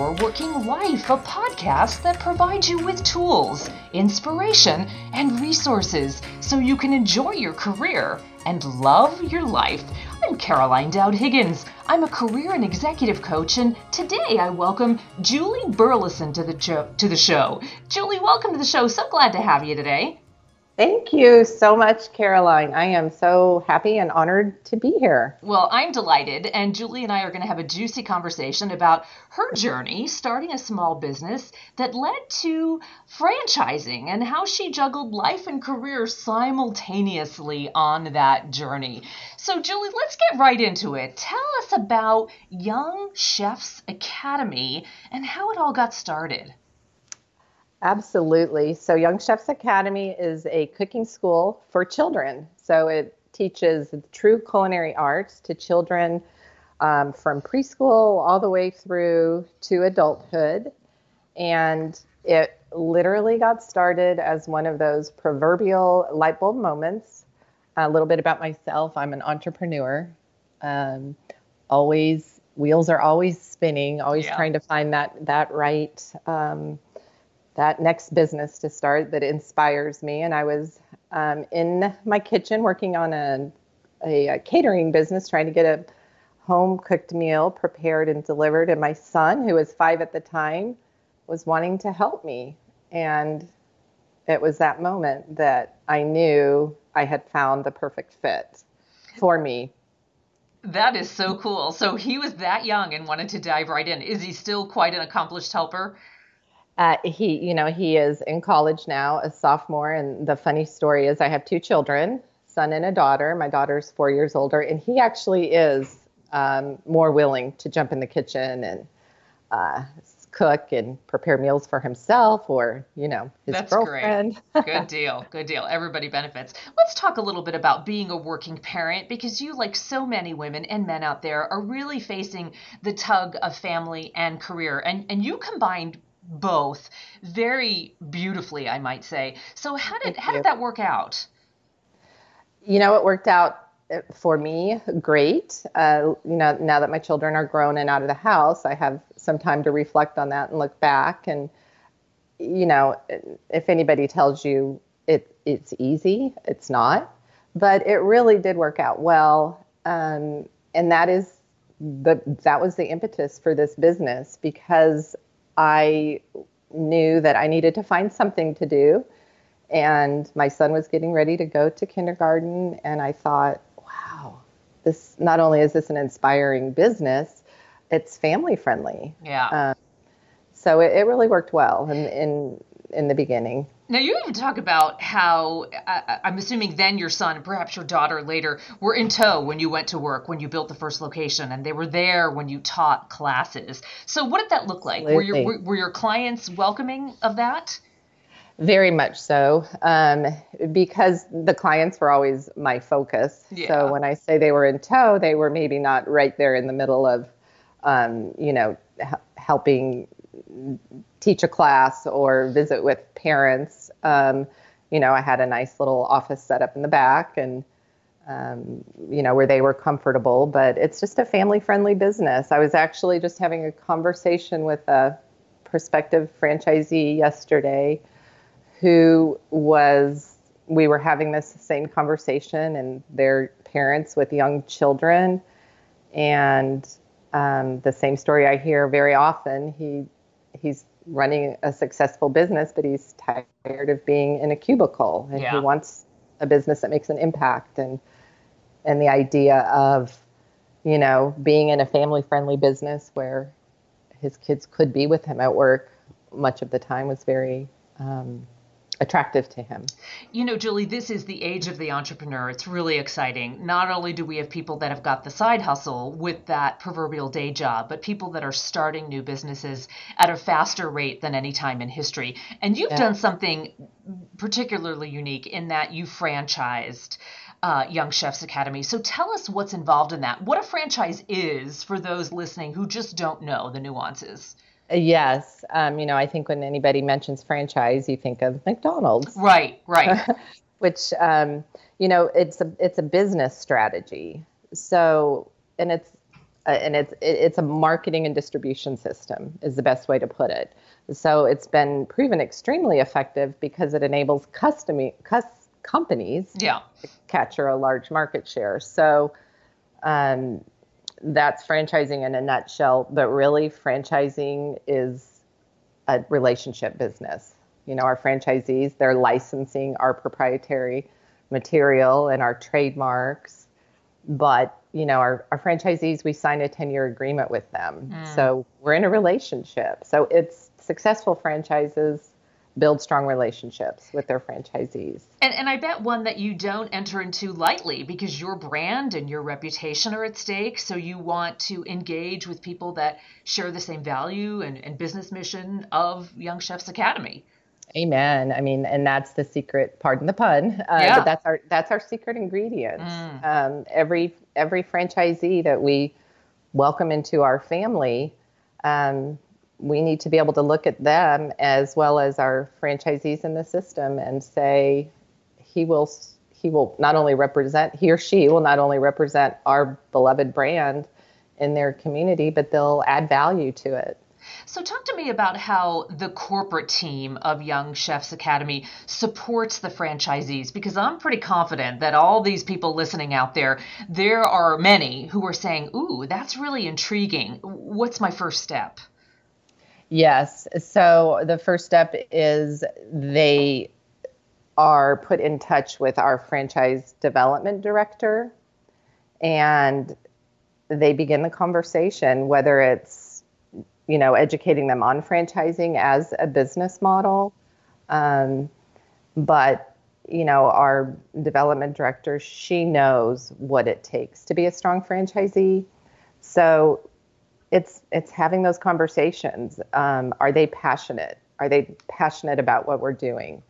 Your Working Life, a podcast that provides you with tools, inspiration, and resources so you can enjoy your career and love your life. I'm Caroline Dowd Higgins. I'm a career and executive coach, and today I welcome Julie Burleson to the, to the show. Julie, welcome to the show. So glad to have you today. Thank you so much, Caroline. I am so happy and honored to be here. Well, I'm delighted, and Julie and I are going to have a juicy conversation about her journey starting a small business that led to franchising and how she juggled life and career simultaneously on that journey. So, Julie, let's get right into it. Tell us about Young Chefs Academy and how it all got started. Absolutely. So, Young Chefs Academy is a cooking school for children. So, it teaches true culinary arts to children um, from preschool all the way through to adulthood. And it literally got started as one of those proverbial light bulb moments. A little bit about myself I'm an entrepreneur. Um, always, wheels are always spinning, always yeah. trying to find that, that right. Um, that next business to start that inspires me. And I was um, in my kitchen working on a, a, a, catering business, trying to get a home cooked meal prepared and delivered. And my son, who was five at the time, was wanting to help me. And it was that moment that I knew I had found the perfect fit for me. That is so cool. So he was that young and wanted to dive right in. Is he still quite an accomplished helper? Uh, he, you know, he is in college now, a sophomore. And the funny story is, I have two children, son and a daughter. My daughter's four years older, and he actually is um, more willing to jump in the kitchen and uh, cook and prepare meals for himself or you know his That's girlfriend. Great. Good deal. Good deal. Everybody benefits. Let's talk a little bit about being a working parent because you, like so many women and men out there, are really facing the tug of family and career, and and you combined both very beautifully, I might say. So how did Thank how you. did that work out? You know, it worked out uh, for me great. Uh, you know, now that my children are grown and out of the house, I have some time to reflect on that and look back. And you know, if anybody tells you it it's easy, it's not. But it really did work out well, um, and that is the that was the impetus for this business because I knew that I needed to find something to do. And my son was getting ready to go to kindergarten. And I thought, wow, this not only is this an inspiring business, it's family friendly. Yeah. Um, so it, it, really worked well in, in, in the beginning. Now, you even talk about how uh, I'm assuming then your son and perhaps your daughter later were in tow when you went to work, when you built the first location, and they were there when you taught classes. So, what did that look like? Were your, were, were your clients welcoming of that? Very much so, um, because the clients were always my focus. Yeah. So, when I say they were in tow, they were maybe not right there in the middle of, um, you know, h- helping teach a class or visit with parents. Um, you know, I had a nice little office set up in the back and, um, you know, where they were comfortable, but it's just a family friendly business. I was actually just having a conversation with a prospective franchisee yesterday who was, we were having this same conversation and their parents with young children. And um, the same story I hear very often. He he's running a successful business, but he's tired of being in a cubicle and yeah. he wants a business that makes an impact and and the idea of you know being in a family friendly business where his kids could be with him at work much of the time was very um, attractive to him. You know, Julie, this is the age of the entrepreneur. It's really exciting. Not only do we have people that have got the side hustle with that proverbial day job, but people that are starting new businesses at a faster rate than any time in history. And you've yeah. done something particularly unique in that you franchised. Uh, Young Chefs Academy. So tell us what's involved in that. What a franchise is for those listening who just don't know the nuances. Yes. Um, you know, I think when anybody mentions franchise, you think of McDonald's. Right, right. Which, um, you know, it's a, it's a business strategy. So, and it's uh, and it's it's a marketing and distribution system is the best way to put it. So it's been proven extremely effective because it enables custom cus- companies yeah. to capture a large market share. So um, that's franchising in a nutshell. But really, franchising is a relationship business. You know, our franchisees they're licensing our proprietary material and our trademarks, but you know, our, our franchisees, we sign a 10 year agreement with them. Mm. So we're in a relationship. So it's successful franchises build strong relationships with their franchisees. And, and I bet one that you don't enter into lightly because your brand and your reputation are at stake. So you want to engage with people that share the same value and, and business mission of Young Chefs Academy. Amen. I mean, and that's the secret. Pardon the pun. Uh, yeah. But that's our that's our secret ingredient. Mm. Um, every every franchisee that we welcome into our family, um, we need to be able to look at them as well as our franchisees in the system and say, he will he will not only represent he or she will not only represent our beloved brand in their community, but they'll add value to it. So, talk to me about how the corporate team of Young Chefs Academy supports the franchisees, because I'm pretty confident that all these people listening out there, there are many who are saying, Ooh, that's really intriguing. What's my first step? Yes. So, the first step is they are put in touch with our franchise development director and they begin the conversation, whether it's you know, educating them on franchising as a business model. Um, but, you know, our development director, she knows what it takes to be a strong franchisee. So it's it's having those conversations. Um, are they passionate? Are they passionate about what we're doing?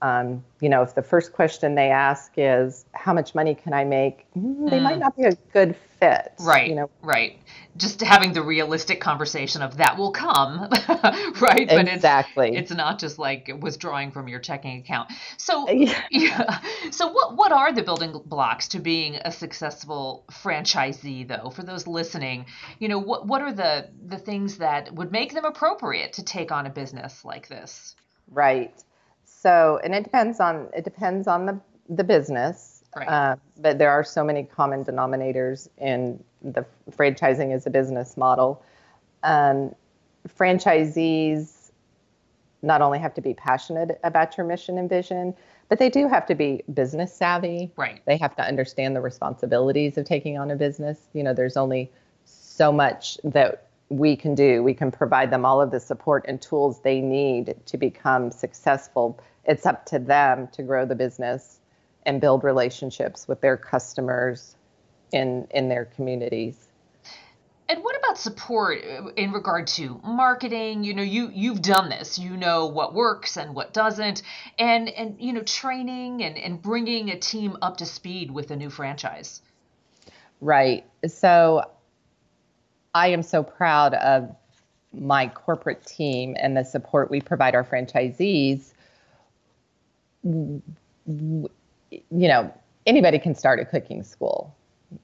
Um, you know, if the first question they ask is, "How much money can I make?" Mm, they might not be a good fit. Right. You know, right. Just having the realistic conversation of that will come, right? But exactly. It's, it's not just like withdrawing from your checking account. So, yeah. yeah. So, what what are the building blocks to being a successful franchisee, though? For those listening, you know, what what are the the things that would make them appropriate to take on a business like this? Right. So, and it depends on it depends on the the business. Right. Uh, but there are so many common denominators in the franchising as a business model. Um, franchisees not only have to be passionate about your mission and vision, but they do have to be business savvy. Right. They have to understand the responsibilities of taking on a business. You know, there's only so much that we can do. We can provide them all of the support and tools they need to become successful. It's up to them to grow the business and build relationships with their customers in in their communities. And what about support in regard to marketing? You know, you you've done this. You know what works and what doesn't, and and you know training and and bringing a team up to speed with a new franchise. Right. So I am so proud of my corporate team and the support we provide our franchisees. You know, anybody can start a cooking school.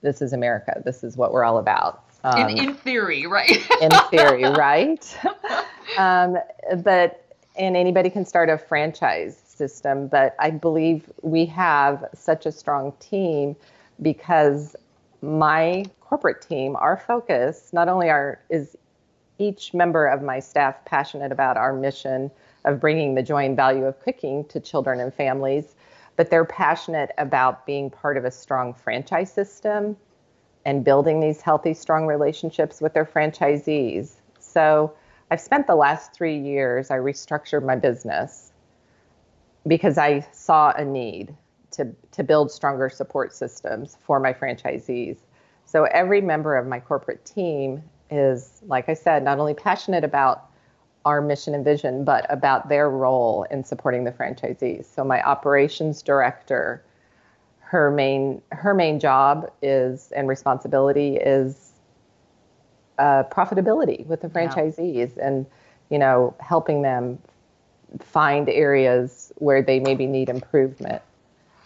This is America. This is what we're all about. Um, in, in, theory, right? in theory, right? Um, but and anybody can start a franchise system. But I believe we have such a strong team because my corporate team, our focus not only are is each member of my staff passionate about our mission of bringing the joy and value of cooking to children and families, but they're passionate about being part of a strong franchise system and building these healthy, strong relationships with their franchisees. So I've spent the last three years, I restructured my business because I saw a need to, to build stronger support systems for my franchisees. So every member of my corporate team is, like I said, not only passionate about our mission and vision, but about their role in supporting the franchisees. So my operations director, her main her main job is and responsibility is uh, profitability with the franchisees, yeah. and you know helping them find areas where they maybe need improvement.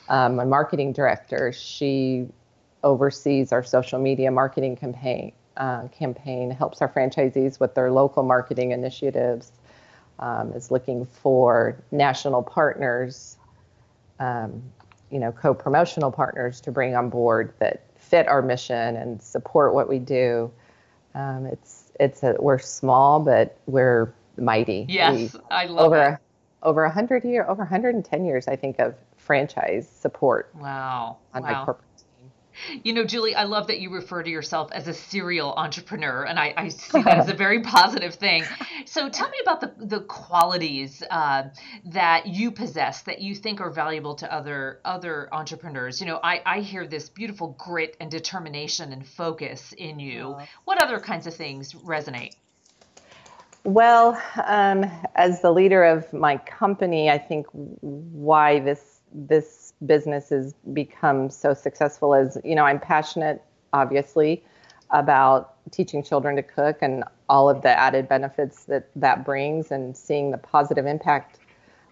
Um, my marketing director, she oversees our social media marketing campaign uh, campaign helps our franchisees with their local marketing initiatives, um, is looking for national partners, um, you know, co-promotional partners to bring on board that fit our mission and support what we do. Um, it's it's a, we're small, but we're mighty. Yes, we, I love over it. over a hundred year, over 110 years, I think, of franchise support. Wow. On wow. my corporate you know, Julie, I love that you refer to yourself as a serial entrepreneur, and I, I see that as a very positive thing. So, tell me about the the qualities uh, that you possess that you think are valuable to other other entrepreneurs. You know, I, I hear this beautiful grit and determination and focus in you. What other kinds of things resonate? Well, um, as the leader of my company, I think why this this business has become so successful is, you know, I'm passionate, obviously, about teaching children to cook and all of the added benefits that that brings and seeing the positive impact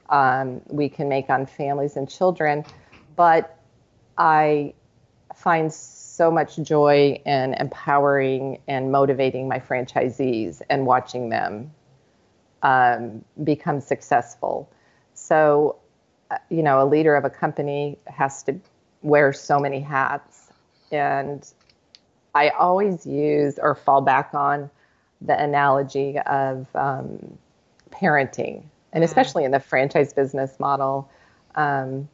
um, we can make on families and children. But I find so much joy in empowering and motivating my franchisees and watching them um, become successful. So you know, a leader of a company has to wear so many hats. And I always use or fall back on the analogy of um, parenting, and mm. especially in the franchise business model. Um,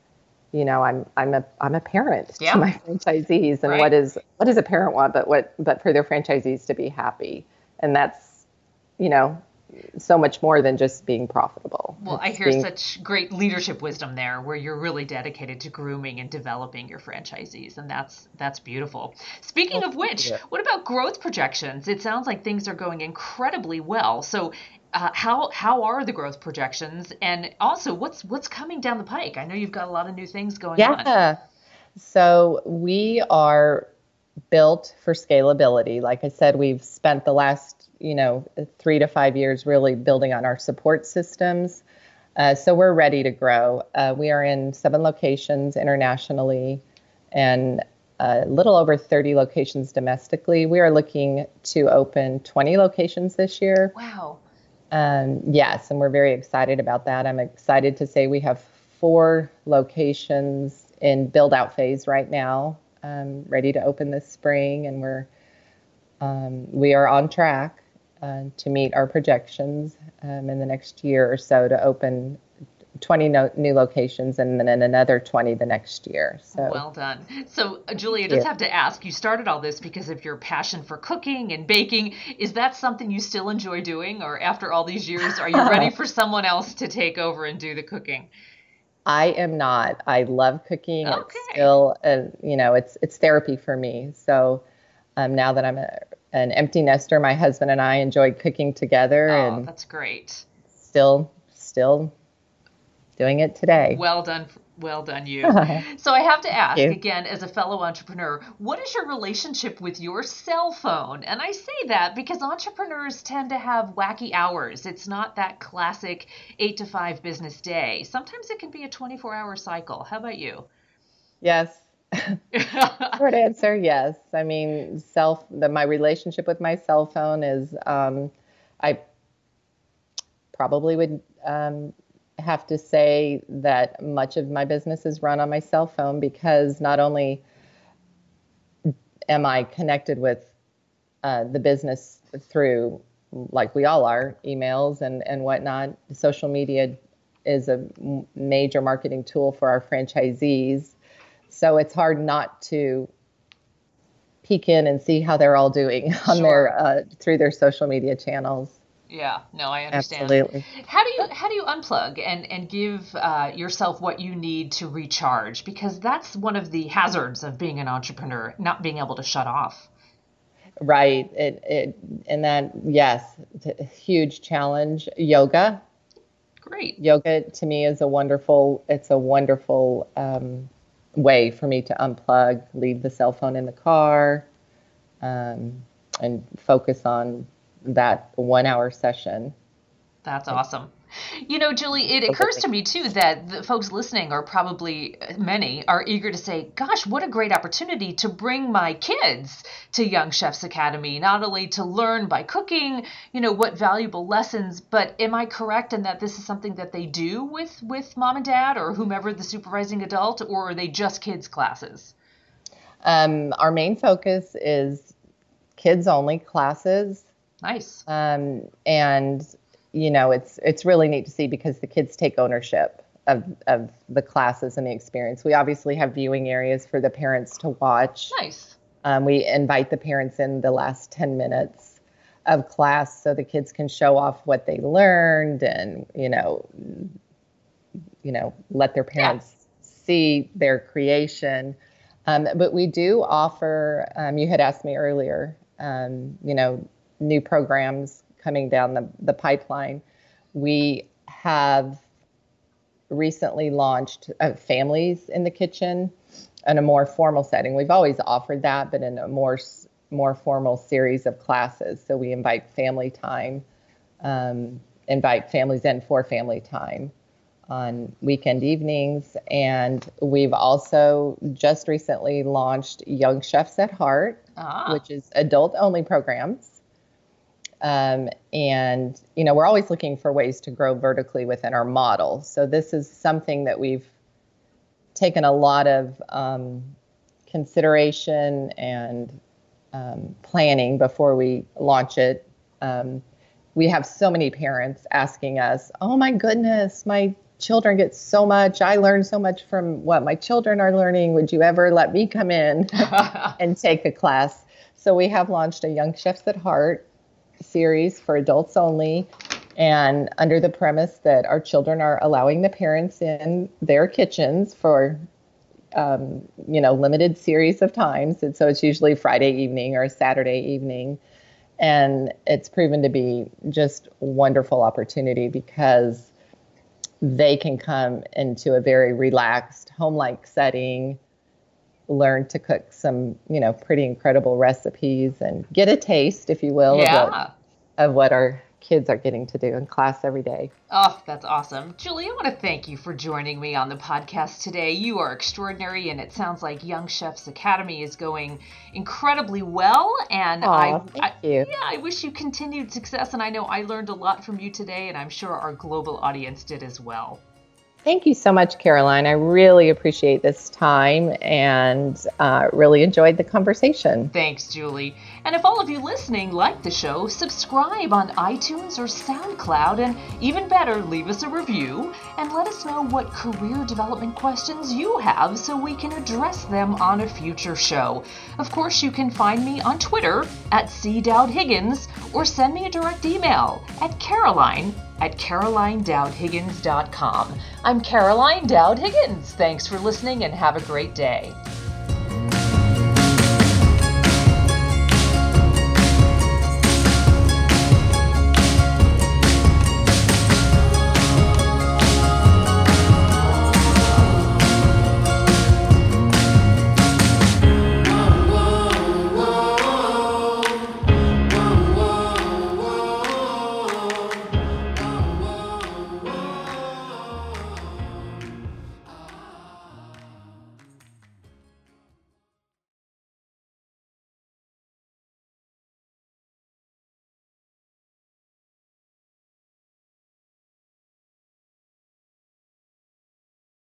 you know, I'm I'm a I'm a parent yeah. to my franchisees, and right. what is what does a parent want, but what but for their franchisees to be happy, and that's, you know, so much more than just being profitable. Well, it's I hear being... such great leadership wisdom there where you're really dedicated to grooming and developing your franchisees and that's that's beautiful. Speaking of which, yeah. what about growth projections? It sounds like things are going incredibly well. So uh, how how are the growth projections and also what's what's coming down the pike? I know you've got a lot of new things going yeah. on. Yeah. So we are built for scalability. Like I said, we've spent the last you know, three to five years really building on our support systems. Uh, so we're ready to grow. Uh, we are in seven locations internationally and a little over 30 locations domestically. We are looking to open 20 locations this year. Wow. Um, yes, and we're very excited about that. I'm excited to say we have four locations in build out phase right now, um, ready to open this spring, and we're um, we are on track uh, to meet our projections um, in the next year or so to open 20 no, new locations and then another 20 the next year. So well done. So uh, Julia, I just have to ask, you started all this because of your passion for cooking and baking. Is that something you still enjoy doing or after all these years are you ready for someone else to take over and do the cooking? I am not. I love cooking. Okay. It's still, uh, you know, it's it's therapy for me. So um, now that I'm a an empty nester. My husband and I enjoyed cooking together. Oh, and that's great. Still, still doing it today. Well done. Well done, you. so I have to ask again, as a fellow entrepreneur, what is your relationship with your cell phone? And I say that because entrepreneurs tend to have wacky hours. It's not that classic eight to five business day. Sometimes it can be a 24 hour cycle. How about you? Yes, Short answer, yes. I mean, self the my relationship with my cell phone is um, I probably would um, have to say that much of my business is run on my cell phone because not only am I connected with uh, the business through, like we all are, emails and, and whatnot, social media is a major marketing tool for our franchisees so it's hard not to peek in and see how they're all doing on sure. their uh, through their social media channels. Yeah, no, I understand. Absolutely. How do you how do you unplug and and give uh, yourself what you need to recharge? Because that's one of the hazards of being an entrepreneur, not being able to shut off. Right. It it and that yes, a huge challenge. Yoga. Great. Yoga to me is a wonderful. It's a wonderful. Um, way for me to unplug, leave the cell phone in the car, um, and focus on that one hour session. That's awesome. You know, Julie, it occurs to me too that the folks listening are probably many are eager to say, "Gosh, what a great opportunity to bring my kids to Young Chefs Academy, not only to learn by cooking, you know, what valuable lessons, but am I correct in that this is something that they do with with mom and dad or whomever the supervising adult, or are they just kids classes?" Um, our main focus is kids only classes. Nice. Um, and you know, it's it's really neat to see because the kids take ownership of of the classes and the experience. We obviously have viewing areas for the parents to watch. Nice. Um, we invite the parents in the last 10 minutes of class so the kids can show off what they learned and you know you know let their parents see their creation um, but we do offer um, you had asked me earlier um, you know new programs coming down the, the pipeline. We have recently launched uh, families in the kitchen in a more formal setting. We've always offered that, but in a more more formal series of classes. So we invite family time, um, invite families in for family time on weekend evenings, and we've also just recently launched Young Chefs at Heart, ah. which is adult only programs. Um, and you know, we're always looking for ways to grow vertically within our model. So this is something that we've taken a lot of um, consideration and um, planning before we launch it. Um, we have so many parents asking us, "Oh my goodness, my children get so much. I learn so much from what my children are learning. Would you ever let me come in and take a class?" So we have launched a Young Chefs at Heart series for adults only. And under the premise that our children are allowing the parents in their kitchens for um, you know limited series of times. And so it's usually friday evening or saturday evening. And it's proven to be just wonderful opportunity because they can come into a very relaxed home-like setting learn to cook some you know pretty incredible recipes and get a taste if you will yeah. of, what, of what our kids are getting to do in class every day. Oh, that's awesome. Julie, I want to thank you for joining me on the podcast today. You are extraordinary, and it sounds like Young Chefs Academy is going incredibly well. And I, I, yeah, I wish you continued success. And I know I learned a lot from you today, and I'm sure our global audience did as well. Thank you so much, Caroline. I really appreciate this time and uh, really enjoyed the conversation. Thanks, Julie. And if all of you listening like the show, subscribe on iTunes or SoundCloud, and even better, leave us a review and let us know what career development questions you have so we can address them on a future show. Of course, you can find me on Twitter at cdowdhiggins or send me a direct email at caroline at carolinedowdhiggins.com. I'm Caroline Dowd Higgins. Thanks for listening and have a great day.